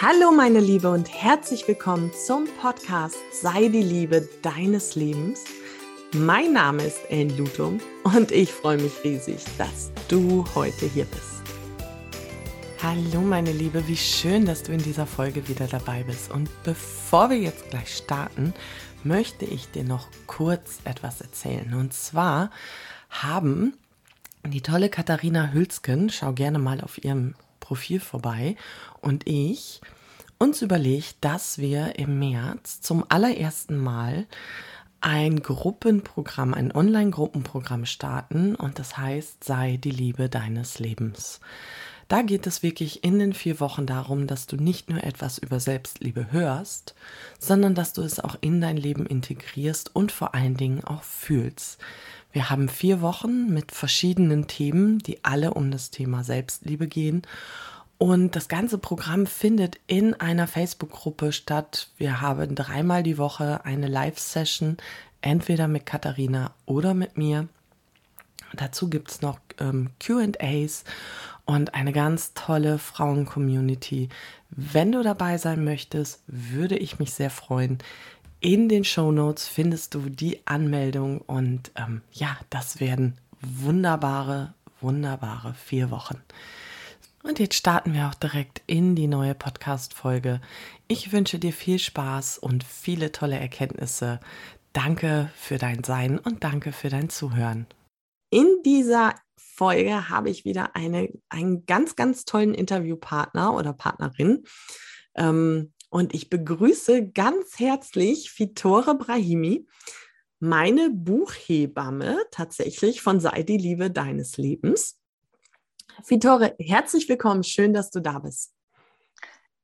Hallo meine Liebe und herzlich willkommen zum Podcast Sei die Liebe deines Lebens. Mein Name ist Ellen Lutum und ich freue mich riesig, dass du heute hier bist. Hallo meine Liebe, wie schön, dass du in dieser Folge wieder dabei bist. Und bevor wir jetzt gleich starten, möchte ich dir noch kurz etwas erzählen. Und zwar haben die tolle Katharina Hülsken, schau gerne mal auf ihrem Profil vorbei, und ich uns überlegt, dass wir im März zum allerersten Mal ein Gruppenprogramm, ein Online-Gruppenprogramm starten und das heißt, sei die Liebe deines Lebens. Da geht es wirklich in den vier Wochen darum, dass du nicht nur etwas über Selbstliebe hörst, sondern dass du es auch in dein Leben integrierst und vor allen Dingen auch fühlst. Wir haben vier Wochen mit verschiedenen Themen, die alle um das Thema Selbstliebe gehen. Und das ganze Programm findet in einer Facebook-Gruppe statt. Wir haben dreimal die Woche eine Live-Session, entweder mit Katharina oder mit mir. Dazu gibt es noch ähm, QAs und eine ganz tolle Frauen-Community. Wenn du dabei sein möchtest, würde ich mich sehr freuen. In den Show Notes findest du die Anmeldung und ähm, ja, das werden wunderbare, wunderbare vier Wochen. Und jetzt starten wir auch direkt in die neue Podcast-Folge. Ich wünsche dir viel Spaß und viele tolle Erkenntnisse. Danke für dein Sein und danke für dein Zuhören. In dieser Folge habe ich wieder eine, einen ganz, ganz tollen Interviewpartner oder Partnerin. Ähm, und ich begrüße ganz herzlich Fitore Brahimi, meine Buchhebamme tatsächlich von Sei die Liebe deines Lebens. Fitore, herzlich willkommen. Schön, dass du da bist.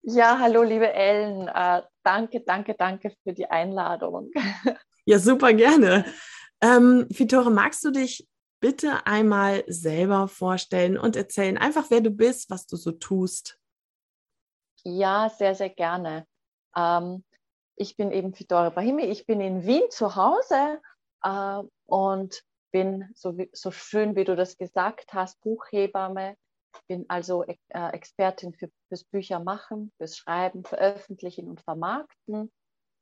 Ja, hallo, liebe Ellen. Äh, danke, danke, danke für die Einladung. Ja, super gerne. Ähm, Fitore, magst du dich bitte einmal selber vorstellen und erzählen, einfach wer du bist, was du so tust? Ja, sehr, sehr gerne. Ähm, ich bin eben Fidore Brahimi, ich bin in Wien zu Hause äh, und bin, so, wie, so schön wie du das gesagt hast, Buchhebamme, bin also äh, Expertin für, fürs Büchermachen, fürs Schreiben, Veröffentlichen und Vermarkten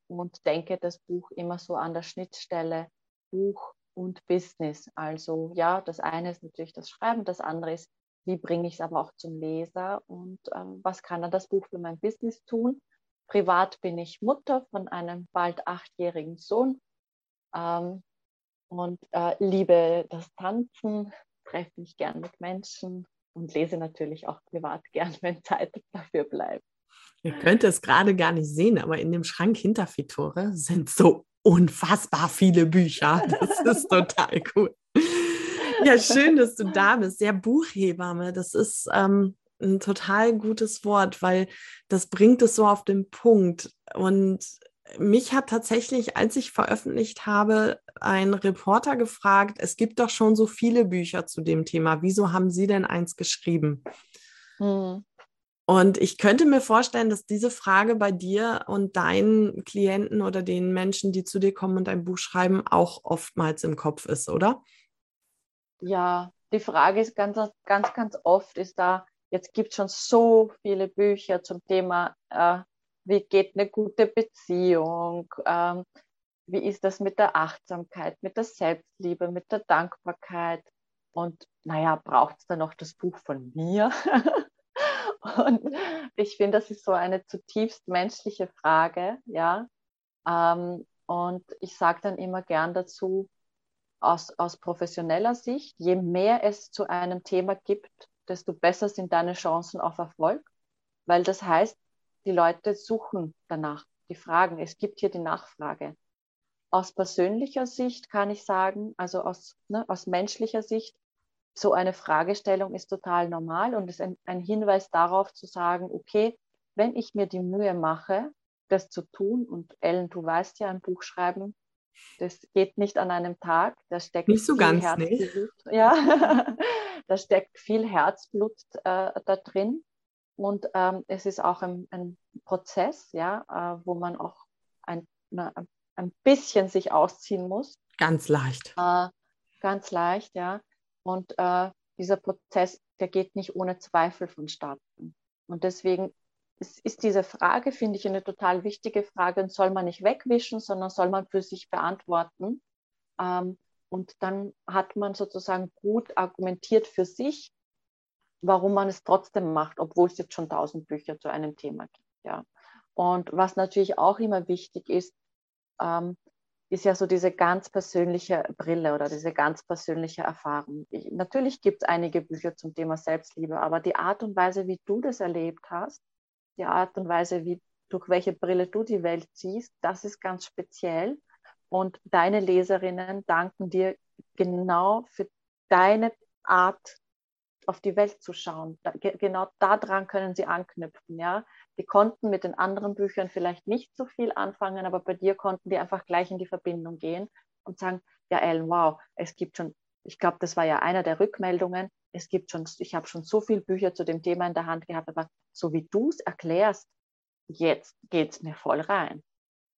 und denke das Buch immer so an der Schnittstelle Buch und Business. Also ja, das eine ist natürlich das Schreiben, das andere ist wie bringe ich es aber auch zum Leser und ähm, was kann dann das Buch für mein Business tun. Privat bin ich Mutter von einem bald achtjährigen Sohn ähm, und äh, liebe das Tanzen, treffe mich gern mit Menschen und lese natürlich auch privat gern, wenn Zeit dafür bleibt. Ihr könnt es gerade gar nicht sehen, aber in dem Schrank hinter Fitore sind so unfassbar viele Bücher. Das ist total cool. Ja, schön, dass du da bist. Ja, Buchhebamme, das ist ähm, ein total gutes Wort, weil das bringt es so auf den Punkt. Und mich hat tatsächlich, als ich veröffentlicht habe, ein Reporter gefragt, es gibt doch schon so viele Bücher zu dem Thema. Wieso haben Sie denn eins geschrieben? Hm. Und ich könnte mir vorstellen, dass diese Frage bei dir und deinen Klienten oder den Menschen, die zu dir kommen und ein Buch schreiben, auch oftmals im Kopf ist, oder? ja, die Frage ist ganz, ganz, ganz oft, ist da, jetzt gibt es schon so viele Bücher zum Thema, äh, wie geht eine gute Beziehung, ähm, wie ist das mit der Achtsamkeit, mit der Selbstliebe, mit der Dankbarkeit und naja, braucht es da noch das Buch von mir? und ich finde, das ist so eine zutiefst menschliche Frage, ja. Ähm, und ich sage dann immer gern dazu, aus, aus professioneller Sicht, je mehr es zu einem Thema gibt, desto besser sind deine Chancen auf Erfolg, weil das heißt, die Leute suchen danach, die fragen, es gibt hier die Nachfrage. Aus persönlicher Sicht kann ich sagen, also aus, ne, aus menschlicher Sicht, so eine Fragestellung ist total normal und ist ein, ein Hinweis darauf zu sagen, okay, wenn ich mir die Mühe mache, das zu tun, und Ellen, du weißt ja, ein Buch schreiben das geht nicht an einem Tag. Da steckt nicht so ganz, Herzblut. Nee. Ja, da steckt viel Herzblut äh, da drin. Und ähm, es ist auch ein, ein Prozess, ja, äh, wo man auch ein, na, ein bisschen sich ausziehen muss. Ganz leicht. Äh, ganz leicht, ja. Und äh, dieser Prozess, der geht nicht ohne Zweifel vonstatten. Und deswegen es ist diese Frage, finde ich, eine total wichtige Frage und soll man nicht wegwischen, sondern soll man für sich beantworten. Ähm, und dann hat man sozusagen gut argumentiert für sich, warum man es trotzdem macht, obwohl es jetzt schon tausend Bücher zu einem Thema gibt. Ja. Und was natürlich auch immer wichtig ist, ähm, ist ja so diese ganz persönliche Brille oder diese ganz persönliche Erfahrung. Ich, natürlich gibt es einige Bücher zum Thema Selbstliebe, aber die Art und Weise, wie du das erlebt hast, die Art und Weise, wie, durch welche Brille du die Welt siehst, das ist ganz speziell. Und deine Leserinnen danken dir genau für deine Art, auf die Welt zu schauen. Da, genau daran können sie anknüpfen. Ja? Die konnten mit den anderen Büchern vielleicht nicht so viel anfangen, aber bei dir konnten die einfach gleich in die Verbindung gehen und sagen, ja Ellen, wow, es gibt schon, ich glaube, das war ja einer der Rückmeldungen, es gibt schon, ich habe schon so viele Bücher zu dem Thema in der Hand gehabt, aber so wie du es erklärst, jetzt geht es mir voll rein.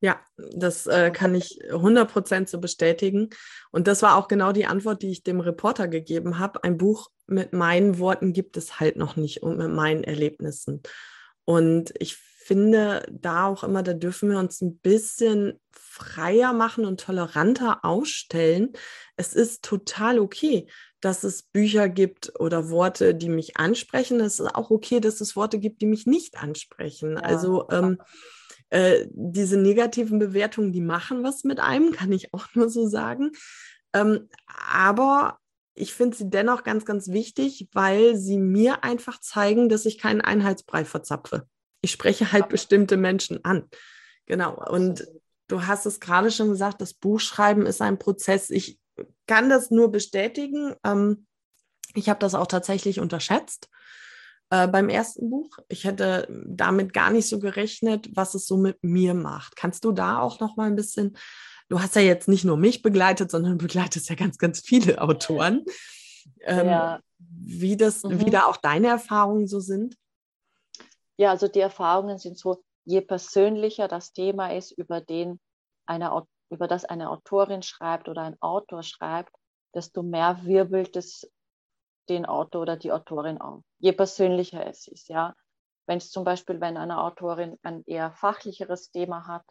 Ja, das äh, kann ich 100% so bestätigen. Und das war auch genau die Antwort, die ich dem Reporter gegeben habe. Ein Buch mit meinen Worten gibt es halt noch nicht und mit meinen Erlebnissen. Und ich finde da auch immer, da dürfen wir uns ein bisschen freier machen und toleranter ausstellen. Es ist total okay, dass es Bücher gibt oder Worte, die mich ansprechen. Es ist auch okay, dass es Worte gibt, die mich nicht ansprechen. Ja. Also ähm, äh, diese negativen Bewertungen, die machen was mit einem, kann ich auch nur so sagen. Ähm, aber ich finde sie dennoch ganz, ganz wichtig, weil sie mir einfach zeigen, dass ich keinen Einheitsbrei verzapfe. Ich spreche halt bestimmte Menschen an. Genau. Und du hast es gerade schon gesagt, das Buchschreiben ist ein Prozess. Ich kann das nur bestätigen. Ähm, ich habe das auch tatsächlich unterschätzt äh, beim ersten Buch. Ich hätte damit gar nicht so gerechnet, was es so mit mir macht. Kannst du da auch noch mal ein bisschen, du hast ja jetzt nicht nur mich begleitet, sondern begleitest ja ganz, ganz viele Autoren. Ähm, ja. Wie das, mhm. wie da auch deine Erfahrungen so sind? Ja, also die Erfahrungen sind so, je persönlicher das Thema ist, über den eine, über das eine Autorin schreibt oder ein Autor schreibt, desto mehr wirbelt es den Autor oder die Autorin auf. Je persönlicher es ist, ja. Wenn es zum Beispiel, wenn eine Autorin ein eher fachlicheres Thema hat,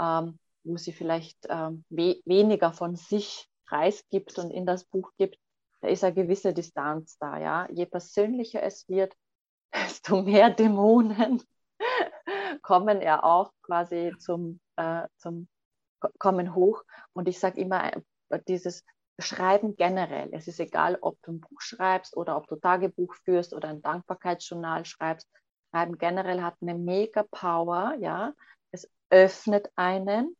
ähm, wo sie vielleicht ähm, we weniger von sich preisgibt und in das Buch gibt, da ist eine gewisse Distanz da, ja. Je persönlicher es wird, desto mehr Dämonen kommen ja auch quasi zum, äh, zum kommen hoch. Und ich sage immer, äh, dieses Schreiben generell. Es ist egal, ob du ein Buch schreibst oder ob du Tagebuch führst oder ein Dankbarkeitsjournal schreibst. Schreiben generell hat eine mega Power, ja. Es öffnet einen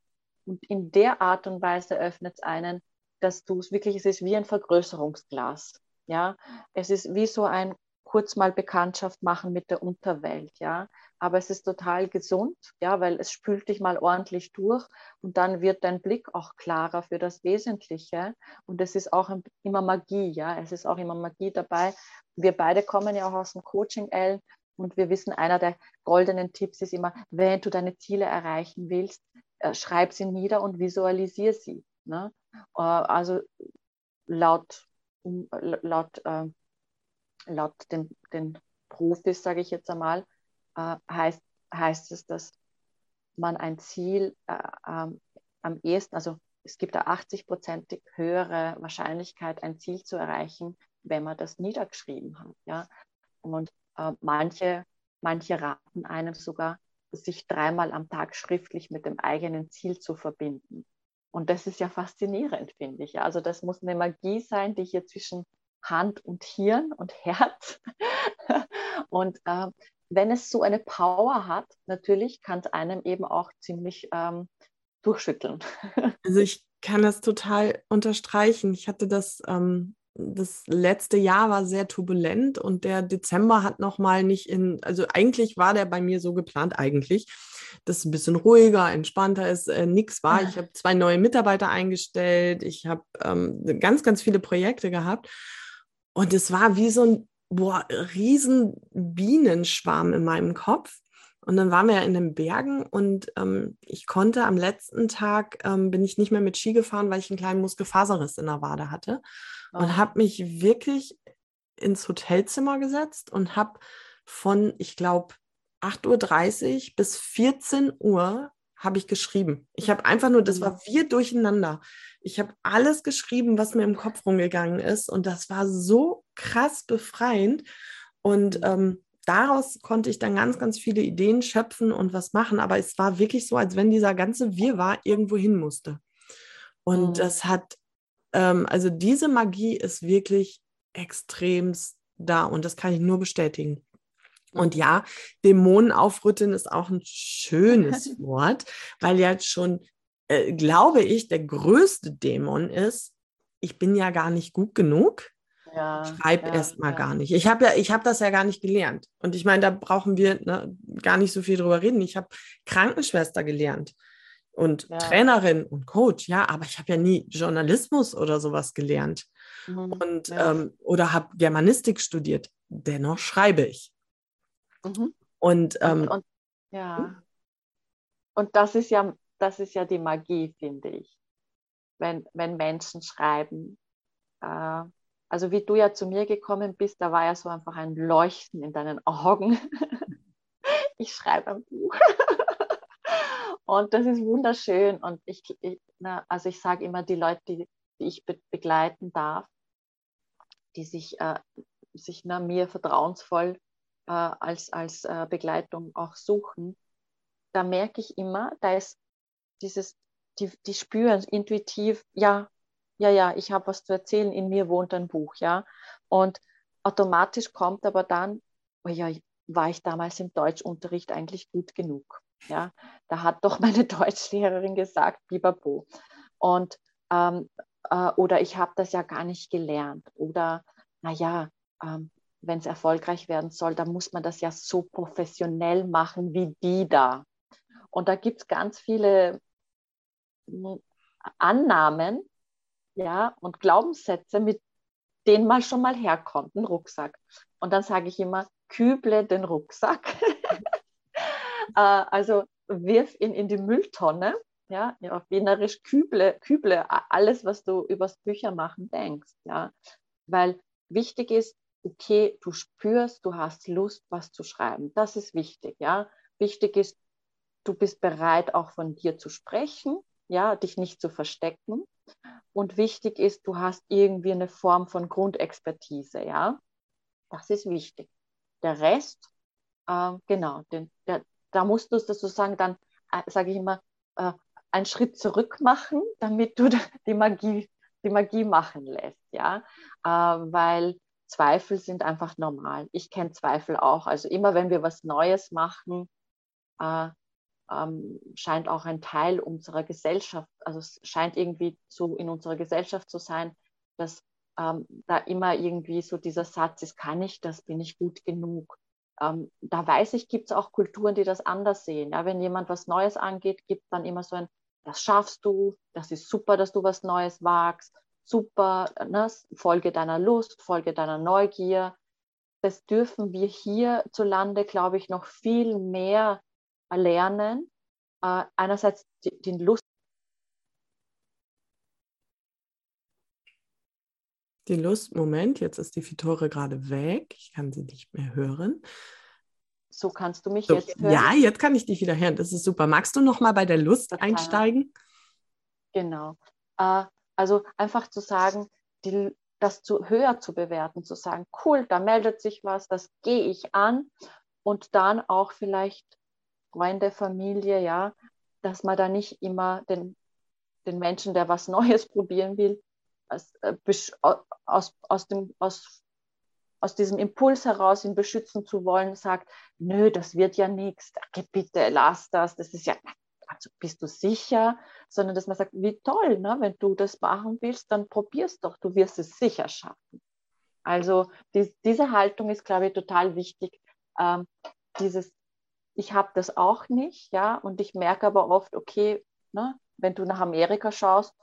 und in der Art und Weise öffnet es einen, dass du es wirklich, es ist wie ein Vergrößerungsglas, ja. Es ist wie so ein kurz mal Bekanntschaft machen mit der Unterwelt, ja. Aber es ist total gesund, ja, weil es spült dich mal ordentlich durch und dann wird dein Blick auch klarer für das Wesentliche. Und es ist auch immer Magie, ja. Es ist auch immer Magie dabei. Wir beide kommen ja auch aus dem Coaching, L. Und wir wissen, einer der goldenen Tipps ist immer, wenn du deine Ziele erreichen willst, schreib sie nieder und visualisier sie. Ne? Äh, also laut, laut äh, laut den, den Profis, sage ich jetzt einmal, äh, heißt, heißt es, dass man ein Ziel äh, am ehesten, also es gibt eine 80-prozentig höhere Wahrscheinlichkeit, ein Ziel zu erreichen, wenn man das niedergeschrieben hat. Ja? Und äh, manche, manche raten einem sogar, sich dreimal am Tag schriftlich mit dem eigenen Ziel zu verbinden. Und das ist ja faszinierend, finde ich. Also das muss eine Magie sein, die hier zwischen Hand und Hirn und Herz. und äh, wenn es so eine Power hat, natürlich kann es einem eben auch ziemlich ähm, durchschütteln. also ich kann das total unterstreichen. Ich hatte das, ähm, das letzte Jahr war sehr turbulent und der Dezember hat nochmal nicht in, also eigentlich war der bei mir so geplant, eigentlich, dass es ein bisschen ruhiger, entspannter ist, äh, nichts war. Ich habe zwei neue Mitarbeiter eingestellt, ich habe ähm, ganz, ganz viele Projekte gehabt und es war wie so ein boah, riesen Bienenschwarm in meinem Kopf. Und dann waren wir ja in den Bergen und ähm, ich konnte am letzten Tag, ähm, bin ich nicht mehr mit Ski gefahren, weil ich einen kleinen Muskelfaserriss in der Wade hatte. Oh. Und habe mich wirklich ins Hotelzimmer gesetzt und habe von, ich glaube, 8.30 Uhr bis 14 Uhr habe ich geschrieben. Ich habe einfach nur, das war mhm. wir durcheinander. Ich habe alles geschrieben, was mir im Kopf rumgegangen ist. Und das war so krass befreiend. Und mhm. ähm, daraus konnte ich dann ganz, ganz viele Ideen schöpfen und was machen. Aber es war wirklich so, als wenn dieser ganze Wirrwarr irgendwo hin musste. Und mhm. das hat, ähm, also diese Magie ist wirklich extremst da. Und das kann ich nur bestätigen. Und ja, Dämonen aufrütteln ist auch ein schönes Wort, weil ja schon, äh, glaube ich, der größte Dämon ist, ich bin ja gar nicht gut genug. Ja, Schreib ja, erst mal ja. gar nicht. Ich habe ja, ich habe das ja gar nicht gelernt. Und ich meine, da brauchen wir ne, gar nicht so viel drüber reden. Ich habe Krankenschwester gelernt und ja. Trainerin und Coach, ja, aber ich habe ja nie Journalismus oder sowas gelernt. Mhm, und ähm, oder habe Germanistik studiert. Dennoch schreibe ich. Mhm. Und, ähm, und, und, ja. Hm? Und das ist ja, das ist ja die Magie, finde ich. Wenn, wenn Menschen schreiben. Äh, also wie du ja zu mir gekommen bist, da war ja so einfach ein Leuchten in deinen Augen. ich schreibe ein Buch. Und das ist wunderschön. Und ich, ich na, also ich sage immer, die Leute, die, die ich be begleiten darf, die sich, äh, sich na, mir vertrauensvoll äh, als, als äh, Begleitung auch suchen, da merke ich immer, da ist dieses, die, die spüren intuitiv, ja, ja, ja, ich habe was zu erzählen, in mir wohnt ein Buch, ja. Und automatisch kommt aber dann, oh ja, war ich damals im Deutschunterricht eigentlich gut genug? Ja, da hat doch meine Deutschlehrerin gesagt, Bibabo. Und ähm, äh, oder ich habe das ja gar nicht gelernt. Oder naja, ähm, wenn es erfolgreich werden soll, dann muss man das ja so professionell machen wie die da. Und da gibt es ganz viele hm, Annahmen ja, und Glaubenssätze, mit denen man schon mal herkommt, ein Rucksack. Und dann sage ich immer, küble den Rucksack. Äh, also wirf ihn in die Mülltonne. Ja, auf Wienerisch küble, küble alles, was du übers Büchermachen denkst. Ja, weil wichtig ist, okay, du spürst, du hast Lust, was zu schreiben. Das ist wichtig, ja. Wichtig ist, du bist bereit, auch von dir zu sprechen, ja, dich nicht zu verstecken. Und wichtig ist, du hast irgendwie eine Form von Grundexpertise, ja. Das ist wichtig. Der Rest, äh, genau, den, der, da musst du sozusagen dann, äh, sage ich immer, äh, einen Schritt zurück machen, damit du die Magie, die Magie machen lässt, ja, äh, weil Zweifel sind einfach normal. Ich kenne Zweifel auch. Also immer wenn wir was Neues machen, äh, ähm, scheint auch ein Teil unserer Gesellschaft, also es scheint irgendwie so in unserer Gesellschaft zu sein, dass ähm, da immer irgendwie so dieser Satz ist, kann ich das, bin ich gut genug. Ähm, da weiß ich, gibt es auch Kulturen, die das anders sehen. Ja, wenn jemand was Neues angeht, gibt dann immer so ein, das schaffst du, das ist super, dass du was Neues wagst super, ne, Folge deiner Lust, Folge deiner Neugier. Das dürfen wir hierzulande, glaube ich, noch viel mehr lernen. Äh, einerseits den Lust. Die Lust, Moment, jetzt ist die Fitore gerade weg. Ich kann sie nicht mehr hören. So kannst du mich so, jetzt hören. Ja, jetzt kann ich dich wieder hören. Das ist super. Magst du noch mal bei der Lust Total. einsteigen? Genau. Äh, also einfach zu sagen, die, das zu höher zu bewerten, zu sagen, cool, da meldet sich was, das gehe ich an und dann auch vielleicht Freunde, Familie, ja, dass man da nicht immer den, den Menschen, der was Neues probieren will, aus, äh, aus, aus, dem, aus, aus diesem Impuls heraus ihn beschützen zu wollen, sagt, nö, das wird ja nichts, bitte lass das, das ist ja, also bist du sicher, sondern dass man sagt, wie toll, ne? wenn du das machen willst, dann probier's doch, du wirst es sicher schaffen. Also die, diese Haltung ist, glaube ich, total wichtig. Ähm, dieses, ich habe das auch nicht, ja, und ich merke aber oft, okay, ne, wenn du nach Amerika schaust,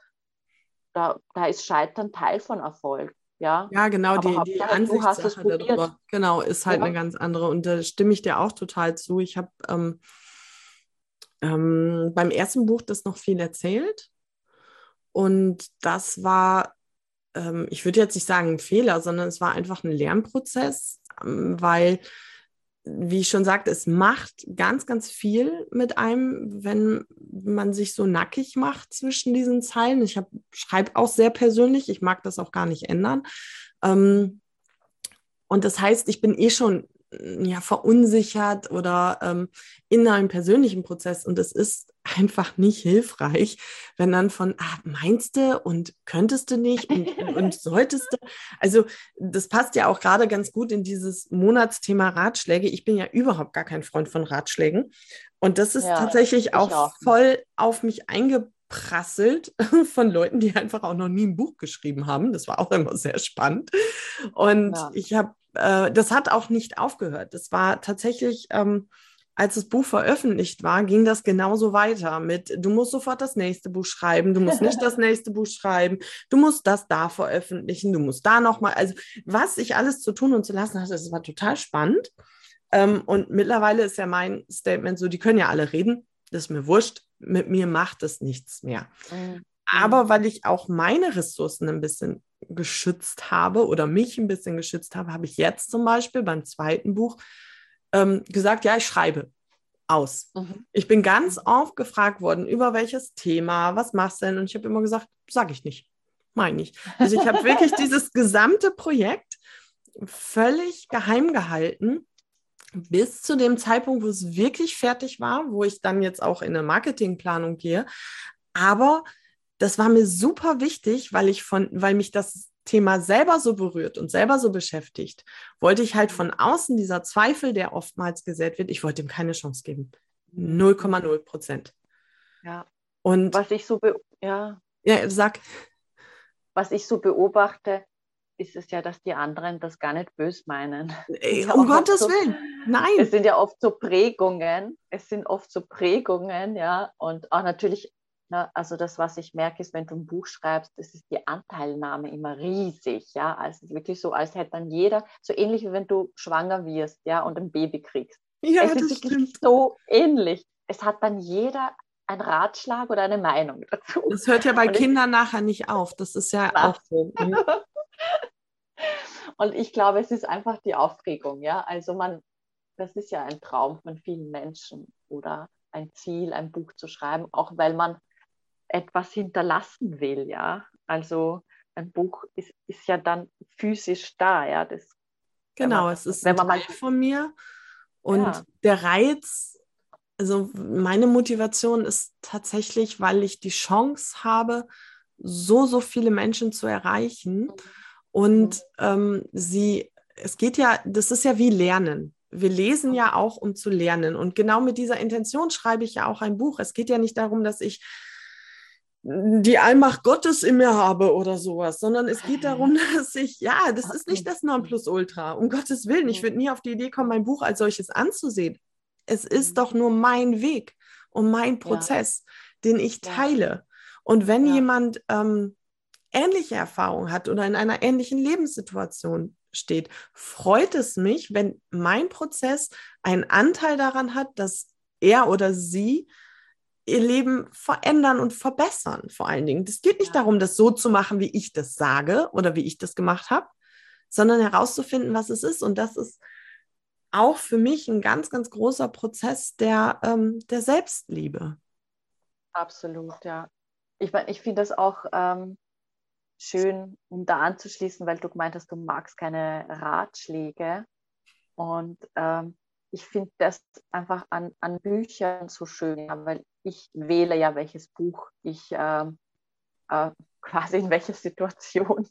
da, da ist Scheitern Teil von Erfolg. Ja, ja genau, die, die Ansichtssache darüber, genau, ist halt ja. eine ganz andere. Und da stimme ich dir auch total zu. Ich habe ähm, ähm, beim ersten Buch das noch viel erzählt. Und das war, ähm, ich würde jetzt nicht sagen ein Fehler, sondern es war einfach ein Lernprozess, ähm, weil wie ich schon sagte, es macht ganz, ganz viel mit einem, wenn man sich so nackig macht zwischen diesen Zeilen. Ich schreibe auch sehr persönlich, ich mag das auch gar nicht ändern. Ähm, und das heißt, ich bin eh schon ja, verunsichert oder ähm, in einem persönlichen Prozess. Und es ist einfach nicht hilfreich, wenn dann von, ah, meinst du und könntest du nicht und, und solltest du. Also das passt ja auch gerade ganz gut in dieses Monatsthema Ratschläge. Ich bin ja überhaupt gar kein Freund von Ratschlägen. Und das ist ja, tatsächlich auch, auch voll auf mich eingeprasselt von Leuten, die einfach auch noch nie ein Buch geschrieben haben. Das war auch immer sehr spannend. Und ja. ich habe äh, das hat auch nicht aufgehört. Das war tatsächlich, ähm, als das Buch veröffentlicht war, ging das genauso weiter mit, du musst sofort das nächste Buch schreiben, du musst nicht das nächste Buch schreiben, du musst das da veröffentlichen, du musst da nochmal, also was ich alles zu tun und zu lassen hatte, das war total spannend. Ähm, und mittlerweile ist ja mein Statement so, die können ja alle reden, ist mir wurscht, mit mir macht es nichts mehr. Mhm. Aber weil ich auch meine Ressourcen ein bisschen geschützt habe oder mich ein bisschen geschützt habe, habe ich jetzt zum Beispiel beim zweiten Buch ähm, gesagt, ja, ich schreibe aus. Mhm. Ich bin ganz oft gefragt worden, über welches Thema, was machst du denn? Und ich habe immer gesagt, sage ich nicht, meine ich. Also ich habe wirklich dieses gesamte Projekt völlig geheim gehalten bis zu dem Zeitpunkt, wo es wirklich fertig war, wo ich dann jetzt auch in eine Marketingplanung gehe. Aber das war mir super wichtig, weil ich von, weil mich das Thema selber so berührt und selber so beschäftigt, wollte ich halt von außen dieser Zweifel, der oftmals gesät wird, ich wollte ihm keine Chance geben. 0,0 Prozent. Ja. Und was ich so, ja. Ja, sag. Was ich so beobachte, ist es ja, dass die anderen das gar nicht bös meinen. Ey, um Gottes so, Willen, nein. Es sind ja oft so Prägungen, es sind oft so Prägungen, ja, und auch natürlich Ne? Also das, was ich merke, ist, wenn du ein Buch schreibst, das ist die Anteilnahme immer riesig, ja. Also wirklich so, als hätte dann jeder, so ähnlich wie wenn du schwanger wirst, ja, und ein Baby kriegst. Ja, es ist wirklich stimmt. so ähnlich. Es hat dann jeder ein Ratschlag oder eine Meinung dazu. Das hört ja bei und Kindern nachher nicht auf. Das ist ja auch so. Mhm. und ich glaube, es ist einfach die Aufregung, ja. Also man, das ist ja ein Traum von vielen Menschen oder ein Ziel, ein Buch zu schreiben, auch weil man etwas hinterlassen will, ja. Also ein Buch ist, ist ja dann physisch da, ja. Das, genau, man, es ist wenn man mal von mir und ja. der Reiz, also meine Motivation ist tatsächlich, weil ich die Chance habe, so, so viele Menschen zu erreichen und ähm, sie, es geht ja, das ist ja wie Lernen. Wir lesen ja auch, um zu lernen. Und genau mit dieser Intention schreibe ich ja auch ein Buch. Es geht ja nicht darum, dass ich die Allmacht Gottes in mir habe oder sowas, sondern es geht darum, dass ich, ja, das ist nicht das Nonplusultra, um Gottes Willen. Ich würde nie auf die Idee kommen, mein Buch als solches anzusehen. Es ist mhm. doch nur mein Weg und mein Prozess, ja. den ich teile. Und wenn ja. jemand ähm, ähnliche Erfahrungen hat oder in einer ähnlichen Lebenssituation steht, freut es mich, wenn mein Prozess einen Anteil daran hat, dass er oder sie ihr Leben verändern und verbessern, vor allen Dingen. Es geht nicht ja. darum, das so zu machen, wie ich das sage oder wie ich das gemacht habe, sondern herauszufinden, was es ist. Und das ist auch für mich ein ganz, ganz großer Prozess der, ähm, der Selbstliebe. Absolut, ja. Ich meine, ich finde das auch ähm, schön, um da anzuschließen, weil du gemeint hast, du magst keine Ratschläge. Und ähm, ich finde das einfach an, an Büchern so schön, weil ich wähle ja, welches Buch ich äh, äh, quasi in welcher Situation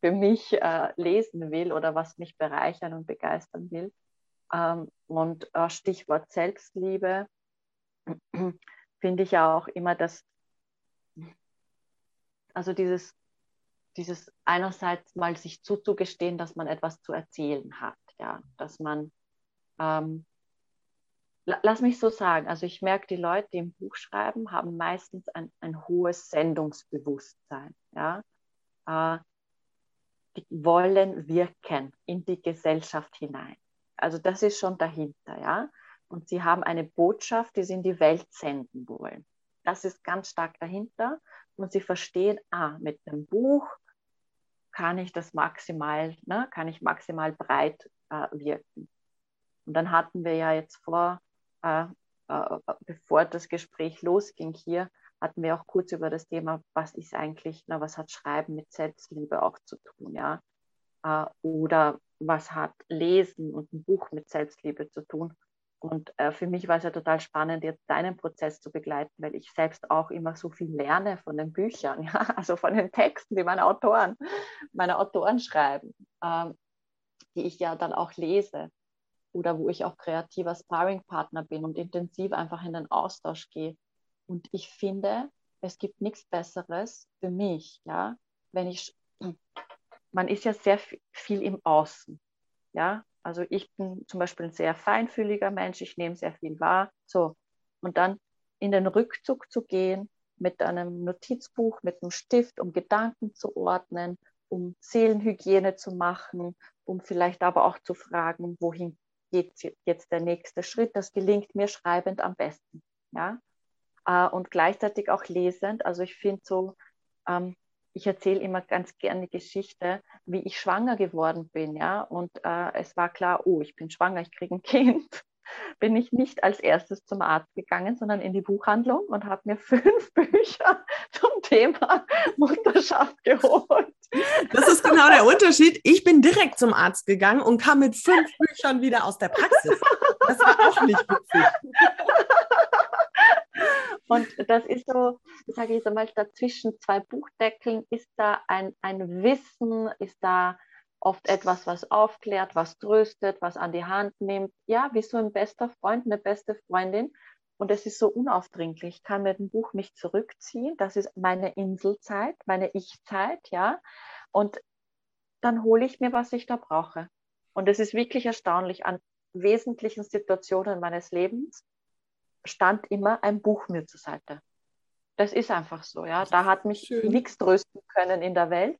für mich äh, lesen will oder was mich bereichern und begeistern will. Ähm, und äh, Stichwort Selbstliebe finde ich ja auch immer, dass also dieses, dieses einerseits mal sich zuzugestehen, dass man etwas zu erzählen hat, ja, dass man ähm, lass mich so sagen, also ich merke, die Leute, die im Buch schreiben, haben meistens ein, ein hohes Sendungsbewusstsein. Ja? Äh, die wollen wirken in die Gesellschaft hinein. Also das ist schon dahinter, ja. Und sie haben eine Botschaft, die sie in die Welt senden wollen. Das ist ganz stark dahinter. Und sie verstehen, ah, mit einem Buch kann ich das maximal, ne, kann ich maximal breit äh, wirken. Und dann hatten wir ja jetzt vor, äh, äh, bevor das Gespräch losging hier, hatten wir auch kurz über das Thema, was ist eigentlich, na, was hat Schreiben mit Selbstliebe auch zu tun, ja? Äh, oder was hat Lesen und ein Buch mit Selbstliebe zu tun? Und äh, für mich war es ja total spannend, jetzt deinen Prozess zu begleiten, weil ich selbst auch immer so viel lerne von den Büchern, ja? also von den Texten, die meine Autoren, meine Autoren schreiben, ähm, die ich ja dann auch lese oder wo ich auch kreativer Sparringpartner bin und intensiv einfach in den Austausch gehe. Und ich finde, es gibt nichts Besseres für mich, ja, wenn ich, man ist ja sehr viel im Außen, ja, also ich bin zum Beispiel ein sehr feinfühliger Mensch, ich nehme sehr viel wahr. So. Und dann in den Rückzug zu gehen mit einem Notizbuch, mit einem Stift, um Gedanken zu ordnen, um Seelenhygiene zu machen, um vielleicht aber auch zu fragen, wohin geht jetzt der nächste Schritt. Das gelingt mir schreibend am besten. Ja? Äh, und gleichzeitig auch lesend. Also ich finde so, ähm, ich erzähle immer ganz gerne Geschichte, wie ich schwanger geworden bin, ja. Und äh, es war klar, oh, ich bin schwanger, ich kriege ein Kind. Bin ich nicht als erstes zum Arzt gegangen, sondern in die Buchhandlung und habe mir fünf Bücher zum Thema Mutterschaft geholt. Das ist genau der Unterschied. Ich bin direkt zum Arzt gegangen und kam mit fünf Büchern wieder aus der Praxis. Das war auch nicht witzig. Und das ist so, sage ich jetzt einmal, dazwischen zwei Buchdeckeln ist da ein, ein Wissen, ist da oft etwas, was aufklärt, was tröstet, was an die Hand nimmt. Ja, wie so ein bester Freund, eine beste Freundin. Und es ist so unaufdringlich. Ich kann mit dem Buch mich zurückziehen. Das ist meine Inselzeit, meine Ich-Zeit, ja. Und dann hole ich mir, was ich da brauche. Und es ist wirklich erstaunlich an wesentlichen Situationen meines Lebens stand immer ein Buch mir zur Seite. Das ist einfach so, ja. Da hat mich nichts trösten können in der Welt.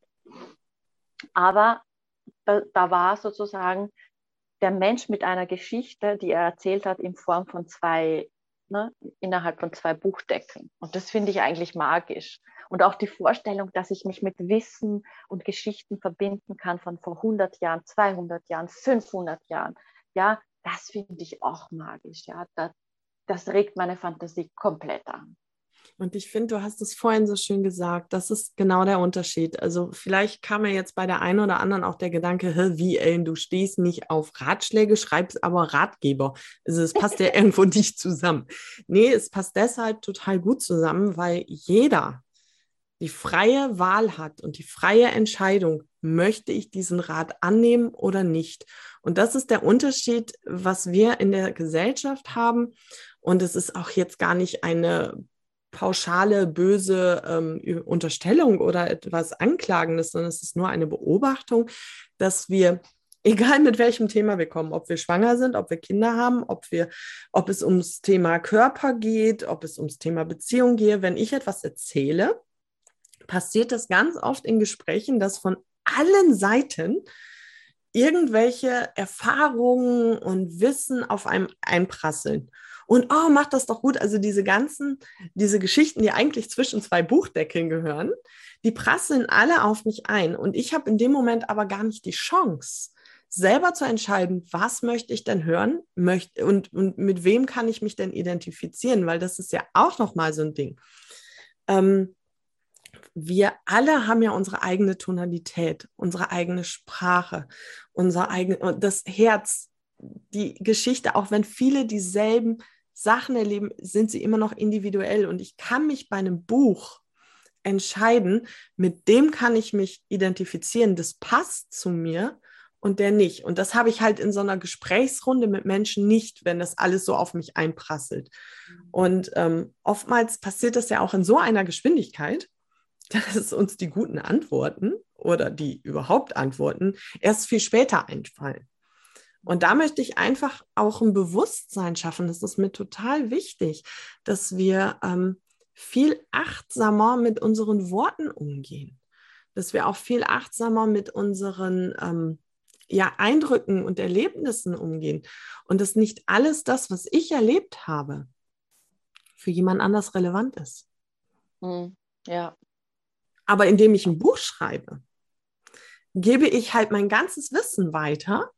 Aber da, da, war sozusagen der Mensch mit einer Geschichte, die er erzählt hat, in Form von zwei, ne, innerhalb von zwei Buchdeckeln. Und das finde ich eigentlich magisch. Und auch die Vorstellung, dass ich mich mit Wissen und Geschichten verbinden kann von vor 100 Jahren, 200 Jahren, 500 Jahren. Ja, das finde ich auch magisch. Ja, da, das regt meine Fantasie komplett an. Und ich finde, du hast es vorhin so schön gesagt, das ist genau der Unterschied. Also vielleicht kam mir jetzt bei der einen oder anderen auch der Gedanke, wie Ellen, du stehst nicht auf Ratschläge, schreibst aber Ratgeber. Also es passt ja irgendwo nicht zusammen. Nee, es passt deshalb total gut zusammen, weil jeder die freie Wahl hat und die freie Entscheidung, möchte ich diesen Rat annehmen oder nicht. Und das ist der Unterschied, was wir in der Gesellschaft haben. Und es ist auch jetzt gar nicht eine pauschale, böse ähm, Unterstellung oder etwas Anklagendes, sondern es ist nur eine Beobachtung, dass wir egal mit welchem Thema wir kommen, ob wir schwanger sind, ob wir Kinder haben, ob wir, ob es ums Thema Körper geht, ob es ums Thema Beziehung geht, wenn ich etwas erzähle, passiert das ganz oft in Gesprächen, dass von allen Seiten irgendwelche Erfahrungen und Wissen auf einem einprasseln. Und oh, macht das doch gut. Also diese ganzen, diese Geschichten, die eigentlich zwischen zwei Buchdeckeln gehören, die prasseln alle auf mich ein. Und ich habe in dem Moment aber gar nicht die Chance, selber zu entscheiden, was möchte ich denn hören möchte, und, und mit wem kann ich mich denn identifizieren, weil das ist ja auch nochmal so ein Ding. Ähm, wir alle haben ja unsere eigene Tonalität, unsere eigene Sprache, unser eigenes, das Herz, die Geschichte, auch wenn viele dieselben Sachen erleben, sind sie immer noch individuell. Und ich kann mich bei einem Buch entscheiden, mit dem kann ich mich identifizieren, das passt zu mir und der nicht. Und das habe ich halt in so einer Gesprächsrunde mit Menschen nicht, wenn das alles so auf mich einprasselt. Mhm. Und ähm, oftmals passiert das ja auch in so einer Geschwindigkeit, dass uns die guten Antworten oder die überhaupt Antworten erst viel später einfallen. Und da möchte ich einfach auch ein Bewusstsein schaffen. Das ist mir total wichtig, dass wir ähm, viel achtsamer mit unseren Worten umgehen, dass wir auch viel achtsamer mit unseren ähm, ja, Eindrücken und Erlebnissen umgehen und dass nicht alles das, was ich erlebt habe, für jemand anders relevant ist. Hm, ja, aber indem ich ein Buch schreibe, gebe ich halt mein ganzes Wissen weiter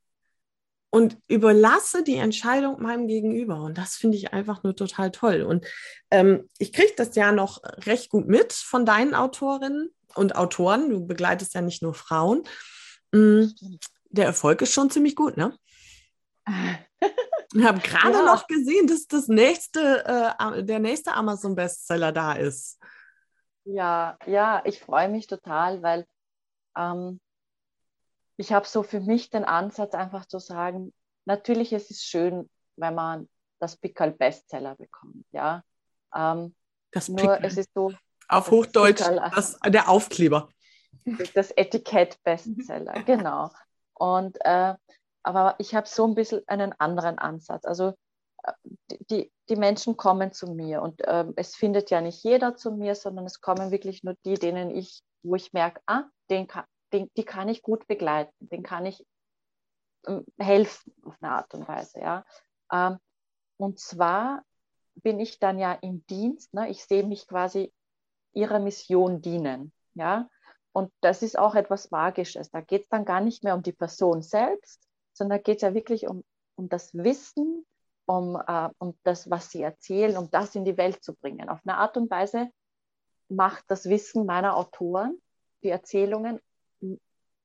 und überlasse die Entscheidung meinem Gegenüber. Und das finde ich einfach nur total toll. Und ähm, ich kriege das ja noch recht gut mit von deinen Autorinnen und Autoren. Du begleitest ja nicht nur Frauen. Mhm. Der Erfolg ist schon ziemlich gut, ne? Ich habe gerade ja. noch gesehen, dass das nächste, äh, der nächste Amazon-Bestseller da ist. Ja, ja, ich freue mich total, weil ähm, ich habe so für mich den Ansatz, einfach zu sagen, natürlich ist es schön, wenn man das Pickel Bestseller bekommt, ja. Ähm, das nur es ist so. Auf Hochdeutsch Pickel, das, der Aufkleber. Das Etikett Bestseller, genau. Und äh, aber ich habe so ein bisschen einen anderen Ansatz. Also äh, die, die Menschen kommen zu mir und äh, es findet ja nicht jeder zu mir, sondern es kommen wirklich nur die, denen ich, wo ich merke, ah, den kann, den, die kann ich gut begleiten, den kann ich ähm, helfen auf eine Art und Weise. Ja. Ähm, und zwar bin ich dann ja im Dienst, ne? ich sehe mich quasi ihrer Mission dienen. Ja. Und das ist auch etwas Magisches. Da geht es dann gar nicht mehr um die Person selbst, sondern da geht es ja wirklich um, um das Wissen, um, äh, um das, was sie erzählen, um das in die Welt zu bringen. Auf eine Art und Weise macht das Wissen meiner Autoren, die Erzählungen,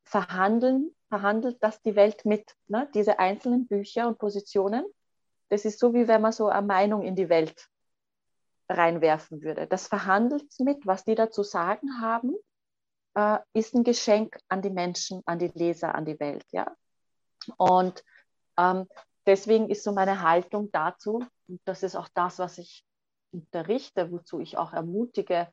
verhandeln, verhandelt das die Welt mit, ne? diese einzelnen Bücher und Positionen. Das ist so, wie wenn man so eine Meinung in die Welt reinwerfen würde. Das verhandelt mit, was die dazu sagen haben, äh, ist ein Geschenk an die Menschen, an die Leser, an die Welt. Ja? Und ähm, deswegen ist so meine Haltung dazu, und das ist auch das, was ich unterrichte, wozu ich auch ermutige,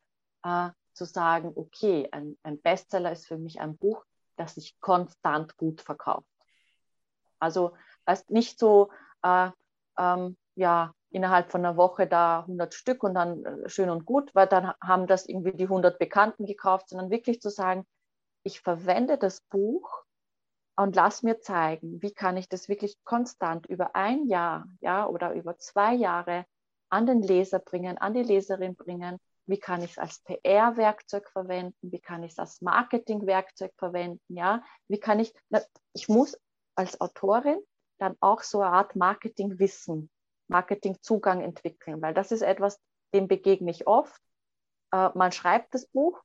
äh, zu sagen, okay, ein, ein Bestseller ist für mich ein Buch, das sich konstant gut verkauft. Also es nicht so, äh, ähm, ja, innerhalb von einer Woche da 100 Stück und dann äh, schön und gut, weil dann haben das irgendwie die 100 Bekannten gekauft, sondern wirklich zu sagen, ich verwende das Buch und lass mir zeigen, wie kann ich das wirklich konstant über ein Jahr, ja, oder über zwei Jahre an den Leser bringen, an die Leserin bringen wie kann ich es als PR-Werkzeug verwenden, wie kann ich es als Marketing-Werkzeug verwenden, ja, wie kann ich, ich muss als Autorin dann auch so eine Art Marketing-Wissen, Marketing-Zugang entwickeln, weil das ist etwas, dem begegne ich oft. Äh, man schreibt das Buch,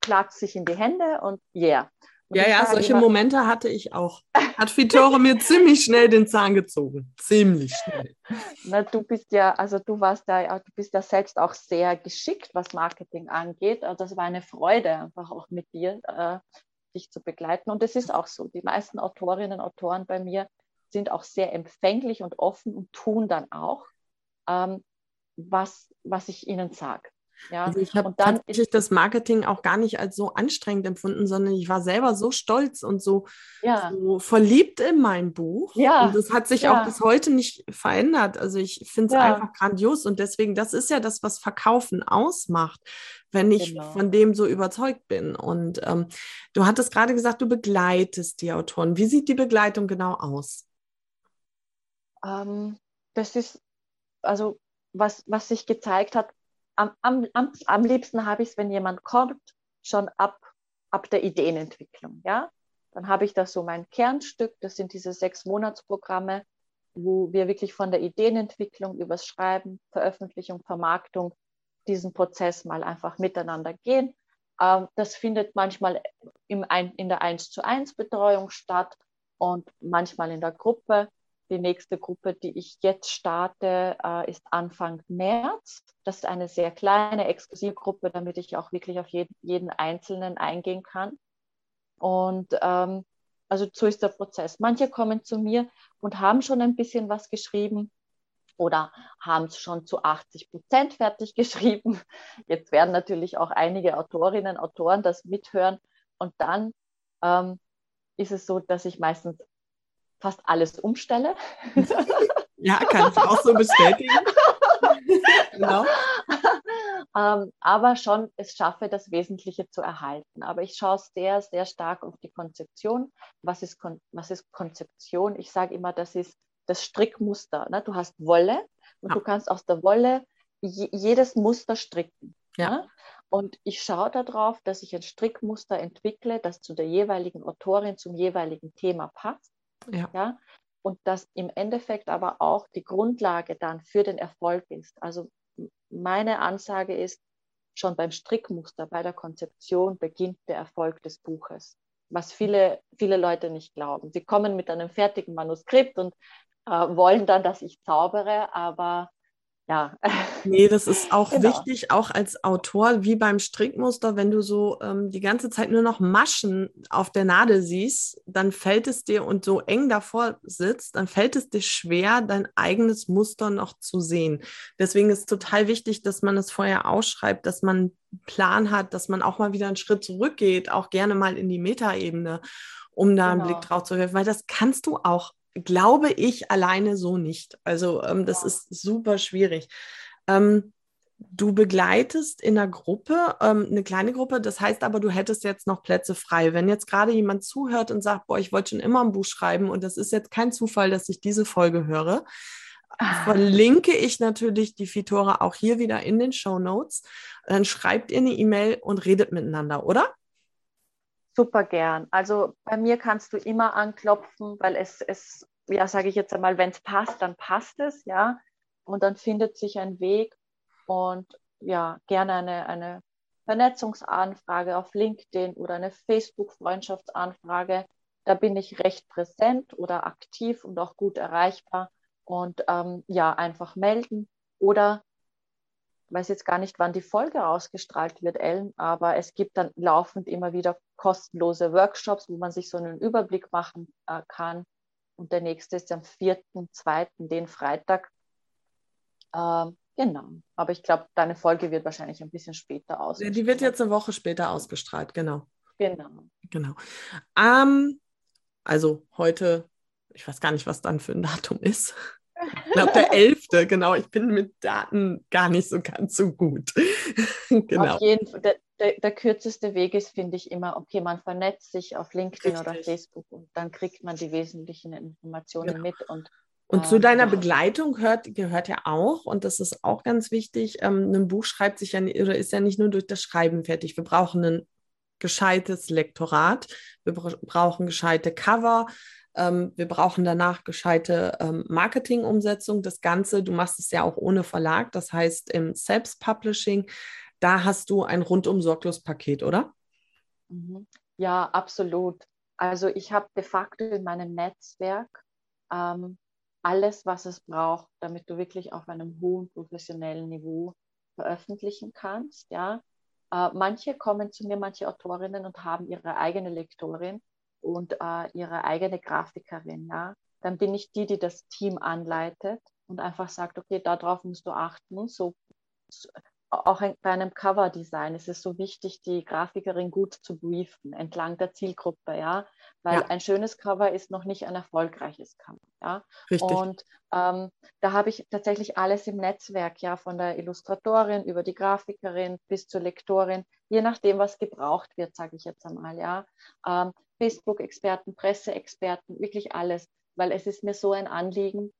klagt sich in die Hände und yeah. Und ja, ja, solche immer, Momente hatte ich auch. Hat Vitore mir ziemlich schnell den Zahn gezogen. Ziemlich schnell. Na, du bist ja, also du warst ja, du bist ja selbst auch sehr geschickt, was Marketing angeht. Also das war eine Freude, einfach auch mit dir, äh, dich zu begleiten. Und es ist auch so. Die meisten Autorinnen und Autoren bei mir sind auch sehr empfänglich und offen und tun dann auch, ähm, was, was ich ihnen sage. Ja, also ich habe tatsächlich das Marketing auch gar nicht als so anstrengend empfunden, sondern ich war selber so stolz und so, ja. so verliebt in mein Buch. Ja. Und das hat sich ja. auch bis heute nicht verändert. Also ich finde es einfach grandios und deswegen, das ist ja das, was Verkaufen ausmacht, wenn ich genau. von dem so überzeugt bin. Und ähm, du hattest gerade gesagt, du begleitest die Autoren. Wie sieht die Begleitung genau aus? Ähm, das ist, also was, was sich gezeigt hat, am, am, am, am liebsten habe ich es, wenn jemand kommt, schon ab, ab der Ideenentwicklung. Ja? Dann habe ich da so mein Kernstück, das sind diese sechs Monatsprogramme, wo wir wirklich von der Ideenentwicklung übers Schreiben, Veröffentlichung, Vermarktung diesen Prozess mal einfach miteinander gehen. Ähm, das findet manchmal in der 1 zu 1 Betreuung statt und manchmal in der Gruppe. Die nächste Gruppe, die ich jetzt starte, äh, ist Anfang März. Das ist eine sehr kleine Exklusivgruppe, damit ich auch wirklich auf jeden, jeden Einzelnen eingehen kann. Und ähm, also so ist der Prozess. Manche kommen zu mir und haben schon ein bisschen was geschrieben oder haben es schon zu 80 Prozent fertig geschrieben. Jetzt werden natürlich auch einige Autorinnen, Autoren das mithören. Und dann ähm, ist es so, dass ich meistens fast alles umstelle. Ja, kann ich auch so bestätigen. genau. ähm, aber schon es schaffe, das Wesentliche zu erhalten. Aber ich schaue sehr, sehr stark auf die Konzeption. Was ist, Kon was ist Konzeption? Ich sage immer, das ist das Strickmuster. Ne? Du hast Wolle und ja. du kannst aus der Wolle jedes Muster stricken. Ja. Ne? Und ich schaue darauf, dass ich ein Strickmuster entwickle, das zu der jeweiligen Autorin, zum jeweiligen Thema passt ja. ja. und das im Endeffekt aber auch die Grundlage dann für den Erfolg ist. Also meine Ansage ist, schon beim Strickmuster, bei der Konzeption beginnt der Erfolg des Buches, was viele, viele Leute nicht glauben. Sie kommen mit einem fertigen Manuskript und äh, wollen dann, dass ich zaubere, aber ja. Nee, das ist auch genau. wichtig, auch als Autor, wie beim Strickmuster, wenn du so ähm, die ganze Zeit nur noch Maschen auf der Nadel siehst, dann fällt es dir und so eng davor sitzt, dann fällt es dir schwer, dein eigenes Muster noch zu sehen. Deswegen ist es total wichtig, dass man es vorher ausschreibt, dass man einen Plan hat, dass man auch mal wieder einen Schritt zurückgeht, auch gerne mal in die Metaebene, um da genau. einen Blick drauf zu werfen, weil das kannst du auch glaube ich alleine so nicht. Also ähm, das ist super schwierig. Ähm, du begleitest in einer Gruppe, ähm, eine kleine Gruppe, das heißt aber, du hättest jetzt noch Plätze frei. Wenn jetzt gerade jemand zuhört und sagt, boah, ich wollte schon immer ein Buch schreiben und das ist jetzt kein Zufall, dass ich diese Folge höre, ah. verlinke ich natürlich die Fitora auch hier wieder in den Show Notes. Dann schreibt ihr eine E-Mail und redet miteinander, oder? Super gern. Also bei mir kannst du immer anklopfen, weil es, es ja, sage ich jetzt einmal, wenn es passt, dann passt es, ja. Und dann findet sich ein Weg und ja, gerne eine, eine Vernetzungsanfrage auf LinkedIn oder eine Facebook-Freundschaftsanfrage. Da bin ich recht präsent oder aktiv und auch gut erreichbar. Und ähm, ja, einfach melden oder weiß jetzt gar nicht, wann die Folge ausgestrahlt wird, Ellen, aber es gibt dann laufend immer wieder kostenlose Workshops, wo man sich so einen Überblick machen äh, kann. Und der nächste ist am 4.2., den Freitag. Ähm, genau. Aber ich glaube, deine Folge wird wahrscheinlich ein bisschen später ausgestrahlt. Die wird jetzt eine Woche später ausgestrahlt, genau. Genau. Genau. Ähm, also heute, ich weiß gar nicht, was dann für ein Datum ist. Ich glaube, der 11. genau. Ich bin mit Daten gar nicht so ganz so gut. genau. Auf jeden Fall. Der, der, der kürzeste Weg ist, finde ich, immer, okay, man vernetzt sich auf LinkedIn Richtig. oder Facebook und dann kriegt man die wesentlichen Informationen genau. mit. Und, und zu ähm, deiner. Begleitung gehört, gehört ja auch, und das ist auch ganz wichtig, ähm, ein Buch schreibt sich ja oder ist ja nicht nur durch das Schreiben fertig. Wir brauchen ein gescheites Lektorat, wir brauchen gescheite Cover, ähm, wir brauchen danach gescheite ähm, Marketingumsetzung. Das Ganze, du machst es ja auch ohne Verlag, das heißt im Selbstpublishing. Da hast du ein rundum sorglos Paket, oder? Mhm. Ja, absolut. Also ich habe de facto in meinem Netzwerk ähm, alles, was es braucht, damit du wirklich auf einem hohen professionellen Niveau veröffentlichen kannst. Ja, äh, manche kommen zu mir, manche Autorinnen und haben ihre eigene Lektorin und äh, ihre eigene Grafikerin, ja, dann bin ich die, die das Team anleitet und einfach sagt, okay, darauf musst du achten. So, so auch bei einem Coverdesign ist es so wichtig, die Grafikerin gut zu briefen entlang der Zielgruppe, ja, weil ja. ein schönes Cover ist noch nicht ein erfolgreiches Cover, ja. Richtig. Und ähm, da habe ich tatsächlich alles im Netzwerk, ja, von der Illustratorin über die Grafikerin bis zur Lektorin, je nachdem, was gebraucht wird, sage ich jetzt einmal, ja. Ähm, Facebook-Experten, Presseexperten, wirklich alles, weil es ist mir so ein Anliegen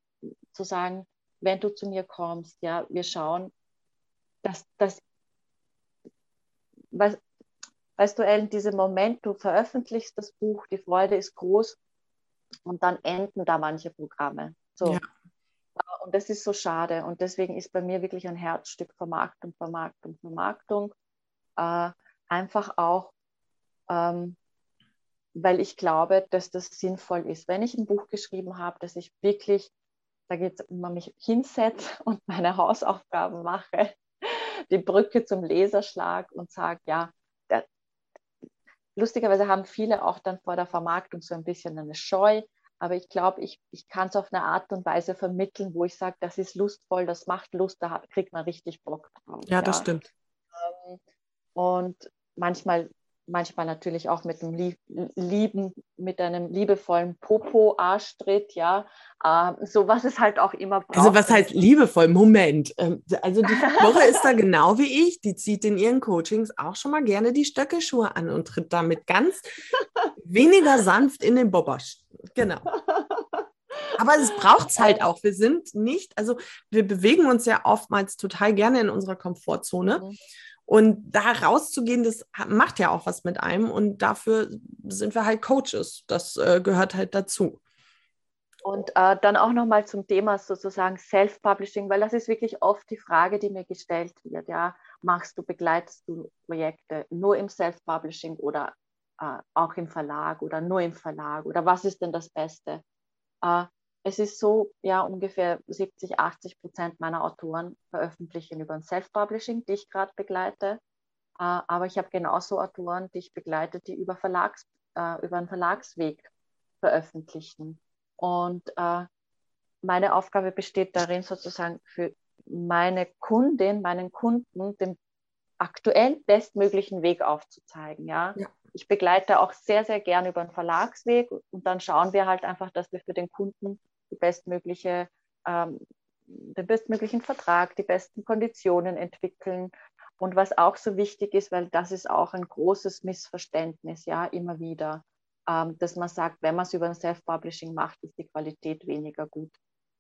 zu sagen, wenn du zu mir kommst, ja, wir schauen, dass das, weißt, weißt du, Ellen, dieser Moment, du veröffentlichst das Buch, die Freude ist groß und dann enden da manche Programme. So. Ja. Und das ist so schade. Und deswegen ist bei mir wirklich ein Herzstück Vermarktung, Vermarktung, Vermarktung. Äh, einfach auch ähm, weil ich glaube, dass das sinnvoll ist. Wenn ich ein Buch geschrieben habe, dass ich wirklich, da geht es immer mich hinsetze und meine Hausaufgaben mache, die Brücke zum Leserschlag und sage, ja, der, lustigerweise haben viele auch dann vor der Vermarktung so ein bisschen eine Scheu, aber ich glaube, ich, ich kann es auf eine Art und Weise vermitteln, wo ich sage, das ist lustvoll, das macht Lust, da kriegt man richtig Bock drauf. Ja, das stimmt. Ähm, und manchmal manchmal natürlich auch mit einem lieben, mit einem liebevollen Popo-Arschtritt, ja, äh, so was es halt auch immer braucht. Also was heißt liebevoll? Moment, ähm, also die Woche ist da genau wie ich, die zieht in ihren Coachings auch schon mal gerne die Stöckelschuhe an und tritt damit ganz weniger sanft in den Bobasch. Genau. Aber es braucht es halt auch. Wir sind nicht, also wir bewegen uns ja oftmals total gerne in unserer Komfortzone. Mhm. Und da rauszugehen, das macht ja auch was mit einem. Und dafür sind wir halt Coaches. Das äh, gehört halt dazu. Und äh, dann auch nochmal zum Thema sozusagen Self-Publishing, weil das ist wirklich oft die Frage, die mir gestellt wird. Ja, machst du, begleitest du Projekte nur im Self-Publishing oder äh, auch im Verlag oder nur im Verlag oder was ist denn das Beste? Äh, es ist so, ja, ungefähr 70, 80 Prozent meiner Autoren veröffentlichen über ein Self-Publishing, die ich gerade begleite. Äh, aber ich habe genauso Autoren, die ich begleite, die über, Verlags, äh, über einen Verlagsweg veröffentlichen. Und äh, meine Aufgabe besteht darin, sozusagen für meine Kundin, meinen Kunden den aktuell bestmöglichen Weg aufzuzeigen. Ja? ja? Ich begleite auch sehr, sehr gern über einen Verlagsweg und dann schauen wir halt einfach, dass wir für den Kunden die bestmögliche, ähm, den bestmöglichen Vertrag, die besten Konditionen entwickeln. Und was auch so wichtig ist, weil das ist auch ein großes Missverständnis, ja, immer wieder ähm, dass man sagt, wenn man es über ein Self-Publishing macht, ist die Qualität weniger gut.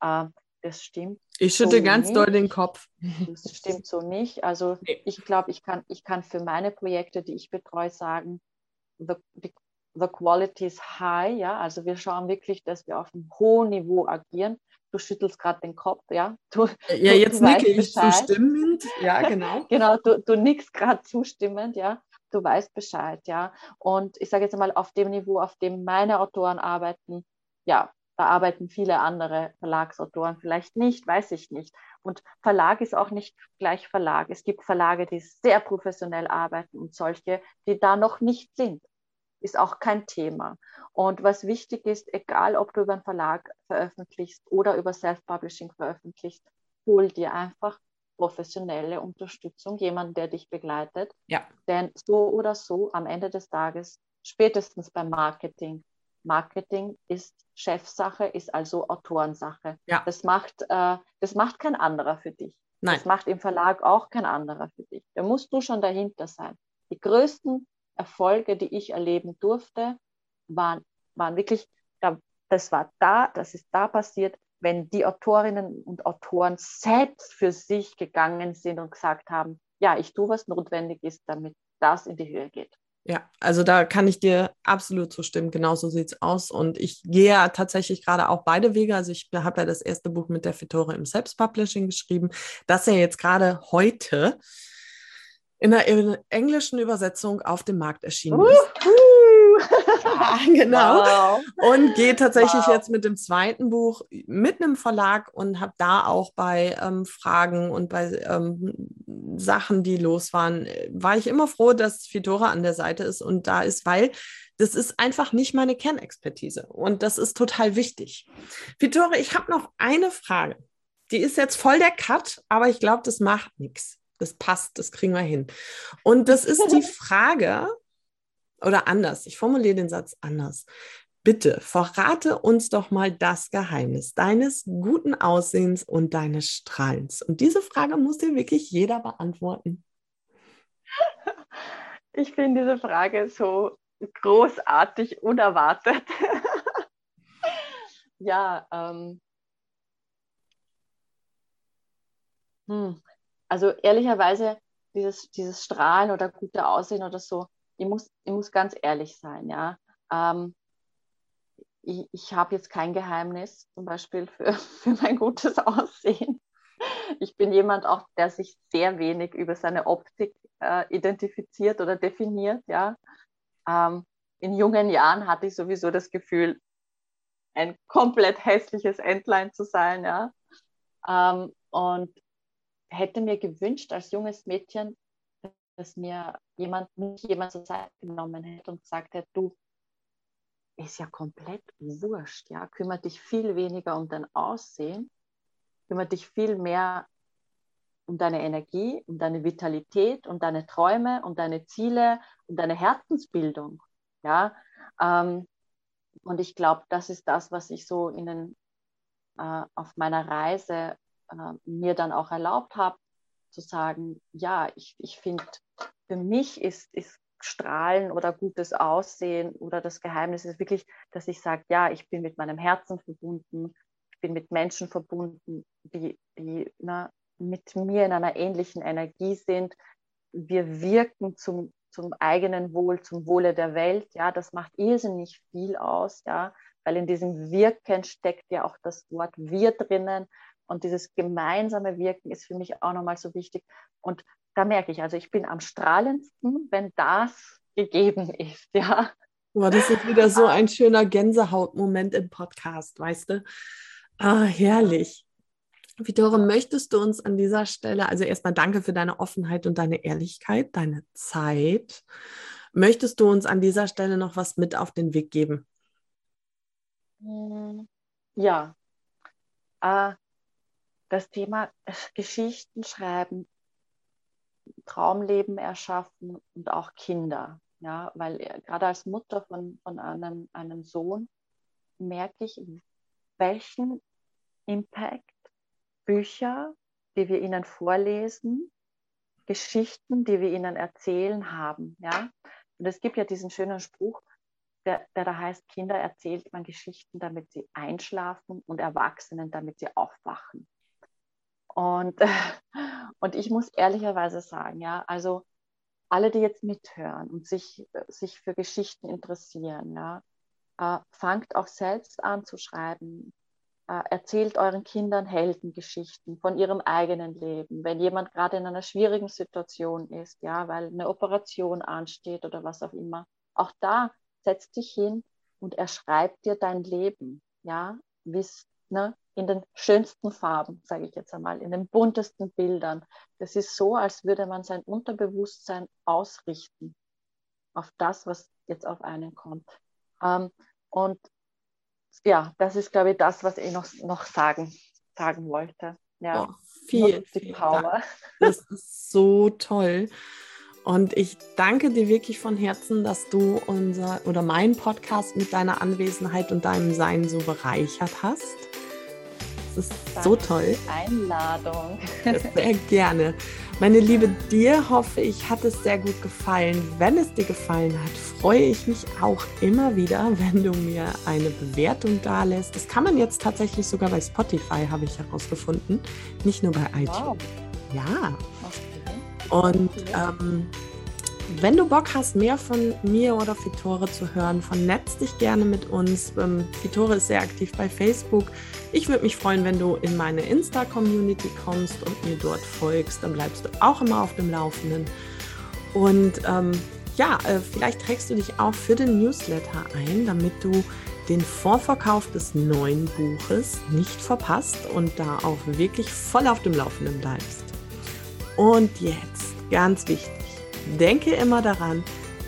Äh, das stimmt. Ich schütte so ganz nicht. doll den Kopf. Das stimmt so nicht. Also nee. ich glaube, ich kann, ich kann für meine Projekte, die ich betreue, sagen, the, the, the quality is high. Ja? Also wir schauen wirklich, dass wir auf einem hohen Niveau agieren. Du schüttelst gerade den Kopf, ja? Du, ja, jetzt nicke ich zustimmend. Ja, genau. genau, du, du nickst gerade zustimmend, ja du weißt Bescheid, ja. Und ich sage jetzt mal, auf dem Niveau, auf dem meine Autoren arbeiten, ja, da arbeiten viele andere Verlagsautoren vielleicht nicht, weiß ich nicht. Und Verlag ist auch nicht gleich Verlag. Es gibt Verlage, die sehr professionell arbeiten und solche, die da noch nicht sind. Ist auch kein Thema. Und was wichtig ist, egal ob du über einen Verlag veröffentlichst oder über Self-Publishing veröffentlichst, hol dir einfach professionelle Unterstützung, jemand, der dich begleitet. Ja. Denn so oder so am Ende des Tages, spätestens beim Marketing, Marketing ist Chefsache, ist also Autorensache. Ja. Das, macht, äh, das macht kein anderer für dich. Nein. Das macht im Verlag auch kein anderer für dich. Da musst du schon dahinter sein. Die größten Erfolge, die ich erleben durfte, waren, waren wirklich, das war da, das ist da passiert, wenn die Autorinnen und Autoren selbst für sich gegangen sind und gesagt haben, ja, ich tue, was notwendig ist, damit das in die Höhe geht. Ja, also da kann ich dir absolut zustimmen. Genauso sieht es aus. Und ich gehe ja tatsächlich gerade auch beide Wege. Also ich habe ja das erste Buch mit der Fitore im Selbstpublishing geschrieben, das ja jetzt gerade heute in der englischen Übersetzung auf dem Markt erschienen uh, ist. Uh. Ja, genau. Wow. Und gehe tatsächlich wow. jetzt mit dem zweiten Buch mit einem Verlag und habe da auch bei ähm, Fragen und bei ähm, Sachen, die los waren, war ich immer froh, dass Fitora an der Seite ist und da ist, weil das ist einfach nicht meine Kernexpertise und das ist total wichtig. Fitora, ich habe noch eine Frage. Die ist jetzt voll der Cut, aber ich glaube, das macht nichts. Das passt, das kriegen wir hin. Und das ist die Frage, oder anders, ich formuliere den Satz anders. Bitte verrate uns doch mal das Geheimnis deines guten Aussehens und deines Strahlens. Und diese Frage muss dir wirklich jeder beantworten. Ich finde diese Frage so großartig, unerwartet. ja, ähm, hm. Also ehrlicherweise, dieses, dieses Strahlen oder gute Aussehen oder so, ich muss, ich muss ganz ehrlich sein, ja. Ähm, ich, ich habe jetzt kein Geheimnis, zum Beispiel für, für mein gutes Aussehen. Ich bin jemand auch, der sich sehr wenig über seine Optik äh, identifiziert oder definiert, ja. Ähm, in jungen Jahren hatte ich sowieso das Gefühl, ein komplett hässliches Entlein zu sein, ja. Ähm, und hätte mir gewünscht, als junges Mädchen dass mir jemand, nicht jemand zur Seite genommen hätte und gesagt hätte, du, ist ja komplett wurscht, ja, kümmere dich viel weniger um dein Aussehen, kümmere dich viel mehr um deine Energie, um deine Vitalität, um deine Träume, um deine Ziele, um deine Herzensbildung, ja, ähm, und ich glaube, das ist das, was ich so in den, äh, auf meiner Reise äh, mir dann auch erlaubt habe, zu sagen, ja, ich, ich finde, für mich ist, ist Strahlen oder gutes Aussehen oder das Geheimnis ist wirklich, dass ich sage, ja, ich bin mit meinem Herzen verbunden, ich bin mit Menschen verbunden, die, die na, mit mir in einer ähnlichen Energie sind. Wir wirken zum, zum eigenen Wohl, zum Wohle der Welt. Ja, das macht irrsinnig viel aus. Ja, weil in diesem Wirken steckt ja auch das Wort wir drinnen und dieses gemeinsame Wirken ist für mich auch nochmal so wichtig. Und da merke ich, also ich bin am strahlendsten, wenn das gegeben ist, ja. Boah, das ist wieder so ein schöner Gänsehautmoment im Podcast, weißt du? Ah, herrlich. Vittoria, möchtest du uns an dieser Stelle, also erstmal danke für deine Offenheit und deine Ehrlichkeit, deine Zeit. Möchtest du uns an dieser Stelle noch was mit auf den Weg geben? Hm, ja. Äh, das Thema Geschichten schreiben, Traumleben erschaffen und auch Kinder. Ja, weil äh, gerade als Mutter von, von einem, einem Sohn merke ich, welchen Impact Bücher, die wir ihnen vorlesen, Geschichten, die wir ihnen erzählen haben. Ja? Und es gibt ja diesen schönen Spruch, der, der da heißt, Kinder erzählt man Geschichten, damit sie einschlafen und Erwachsenen, damit sie aufwachen. Und, und ich muss ehrlicherweise sagen, ja, also alle, die jetzt mithören und sich, sich für Geschichten interessieren, ja, äh, fangt auch selbst an zu schreiben. Äh, erzählt euren Kindern Heldengeschichten von ihrem eigenen Leben. Wenn jemand gerade in einer schwierigen Situation ist, ja, weil eine Operation ansteht oder was auch immer, auch da setz dich hin und er schreibt dir dein Leben, ja, wie's, ne, in den schönsten Farben, sage ich jetzt einmal, in den buntesten Bildern. Das ist so, als würde man sein Unterbewusstsein ausrichten auf das, was jetzt auf einen kommt. Ähm, und ja, das ist, glaube ich, das, was ich noch, noch sagen, sagen wollte. Ja, oh, viel, viel Power. Dank. Das ist so toll. Und ich danke dir wirklich von Herzen, dass du unser oder meinen Podcast mit deiner Anwesenheit und deinem Sein so bereichert hast ist Danke so toll. Einladung. Sehr gerne. Meine Liebe, dir hoffe ich, hat es sehr gut gefallen. Wenn es dir gefallen hat, freue ich mich auch immer wieder, wenn du mir eine Bewertung da lässt. Das kann man jetzt tatsächlich sogar bei Spotify, habe ich herausgefunden. Nicht nur bei iTunes. Wow. Ja. Und ähm, wenn du Bock hast, mehr von mir oder Fitore zu hören, vernetz dich gerne mit uns. Ähm, Fitore ist sehr aktiv bei Facebook. Ich würde mich freuen, wenn du in meine Insta-Community kommst und mir dort folgst. Dann bleibst du auch immer auf dem Laufenden. Und ähm, ja, äh, vielleicht trägst du dich auch für den Newsletter ein, damit du den Vorverkauf des neuen Buches nicht verpasst und da auch wirklich voll auf dem Laufenden bleibst. Und jetzt, ganz wichtig Denke immer daran,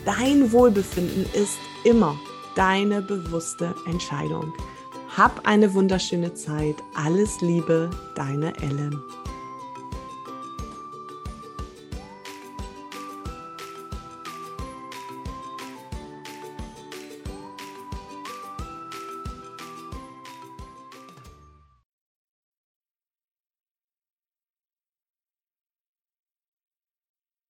dein Wohlbefinden ist immer deine bewusste Entscheidung. Hab eine wunderschöne Zeit. Alles Liebe, deine Ellen.